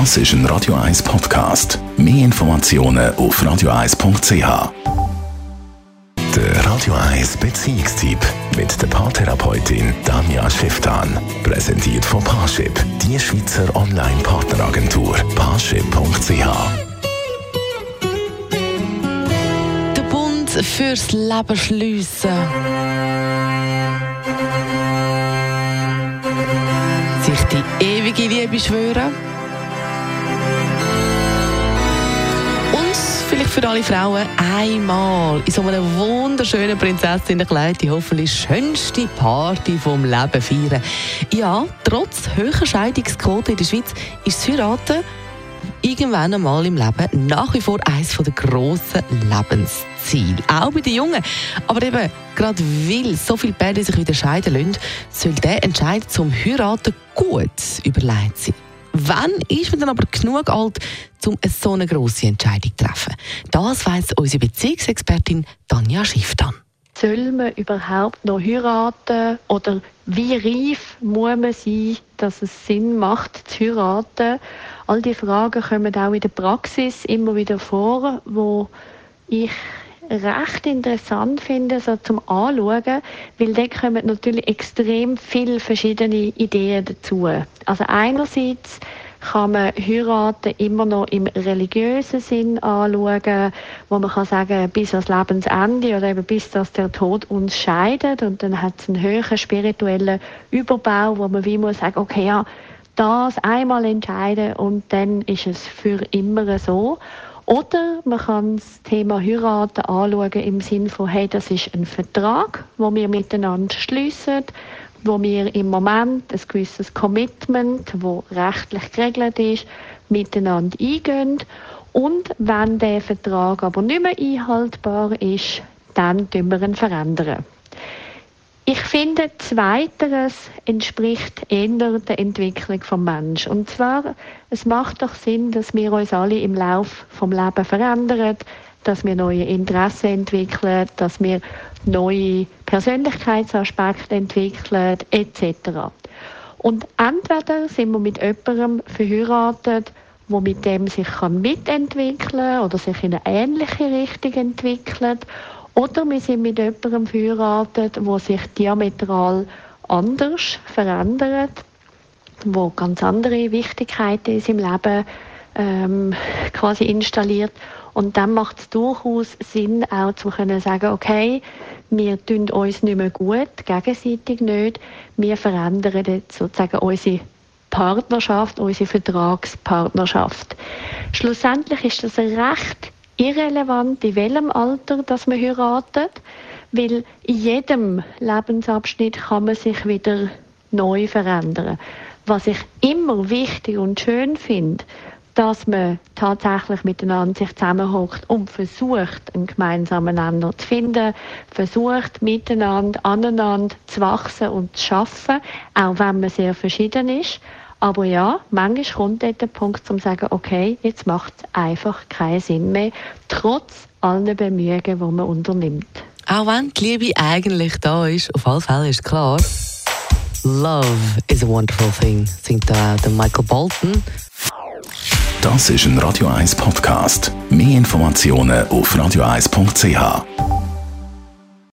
Das ist ein Radio 1 Podcast. Mehr Informationen auf radio1.ch. Der Radio 1 Beziehungstyp mit der Paartherapeutin Danja Schifftan. Präsentiert von Paarship, die Schweizer Online-Partneragentur. Paarship.ch. Der Bund fürs Leben schliessen. Sich die ewige Liebe schwören. Vielleicht für alle Frauen einmal in so einem wunderschönen Prinzessinnenkleid die hoffentlich schönste Party vom Leben feiern. Ja, trotz hoher Scheidungsquote in der Schweiz ist das Heiraten irgendwann einmal im Leben nach wie vor eines der grossen Lebensziele. Auch bei den Jungen. Aber eben, gerade weil so viele Pärchen sich wieder scheiden lassen, soll der Entscheid zum Heiraten gut überlegt sein. Wann ist man dann aber genug alt, um so eine grosse Entscheidung zu treffen? Das weiss unsere Beziehungsexpertin Tanja Schifftan. Soll man überhaupt noch heiraten? Oder wie reif muss man sein, dass es Sinn macht, zu heiraten? All diese Fragen kommen auch in der Praxis immer wieder vor, wo ich recht interessant finde, so zum Anschauen, weil da kommen natürlich extrem viele verschiedene Ideen dazu. Also einerseits kann man heiraten immer noch im religiösen Sinn anschauen, wo man kann sagen, bis ans Lebensende oder eben bis dass der Tod uns scheidet und dann hat es einen höheren spirituellen Überbau, wo man wie muss sagen, okay, ja, das einmal entscheiden und dann ist es für immer so. Oder man kann das Thema Heiraten anschauen im Sinne von, hey, das ist ein Vertrag, wo wir miteinander schließen, wo wir im Moment ein gewisses Commitment, wo rechtlich geregelt ist, miteinander eingehen. Und wenn der Vertrag aber nicht mehr einhaltbar ist, dann tun wir ihn verändern. Ich finde, Zweiteres entspricht eher der Entwicklung vom Mensch. Und zwar, es macht doch Sinn, dass wir uns alle im Lauf vom Leben verändern, dass wir neue Interessen entwickeln, dass wir neue Persönlichkeitsaspekte entwickeln, etc. Und entweder sind wir mit jemandem verheiratet, wo mit dem sich kann mitentwickeln oder sich in eine ähnliche Richtung entwickelt, oder wir sind mit jemandem verheiratet, wo sich diametral anders verändert, wo ganz andere Wichtigkeiten in seinem Leben ähm, quasi installiert. Und dann macht es durchaus Sinn, auch zu können sagen, okay, wir tun uns nicht mehr gut, gegenseitig nicht. Wir verändern sozusagen unsere Partnerschaft, unsere Vertragspartnerschaft. Schlussendlich ist das recht irrelevant, in welchem Alter dass man heiratet, weil in jedem Lebensabschnitt kann man sich wieder neu verändern. Was ich immer wichtig und schön finde, dass man tatsächlich miteinander sich zusammenhockt und versucht, einen gemeinsamen Nenner zu finden, versucht, miteinander, aneinander zu wachsen und zu schaffen, auch wenn man sehr verschieden ist. Aber ja, manchmal kommt dort der Punkt, um zu sagen, okay, jetzt macht es einfach keinen Sinn mehr, trotz allen Bemühungen, die man unternimmt. Auch wenn die Liebe eigentlich da ist, auf alle Fälle ist klar, Love is a wonderful thing, singt da der Michael Bolton. Das ist ein Radio 1 Podcast. Mehr Informationen auf radio1.ch.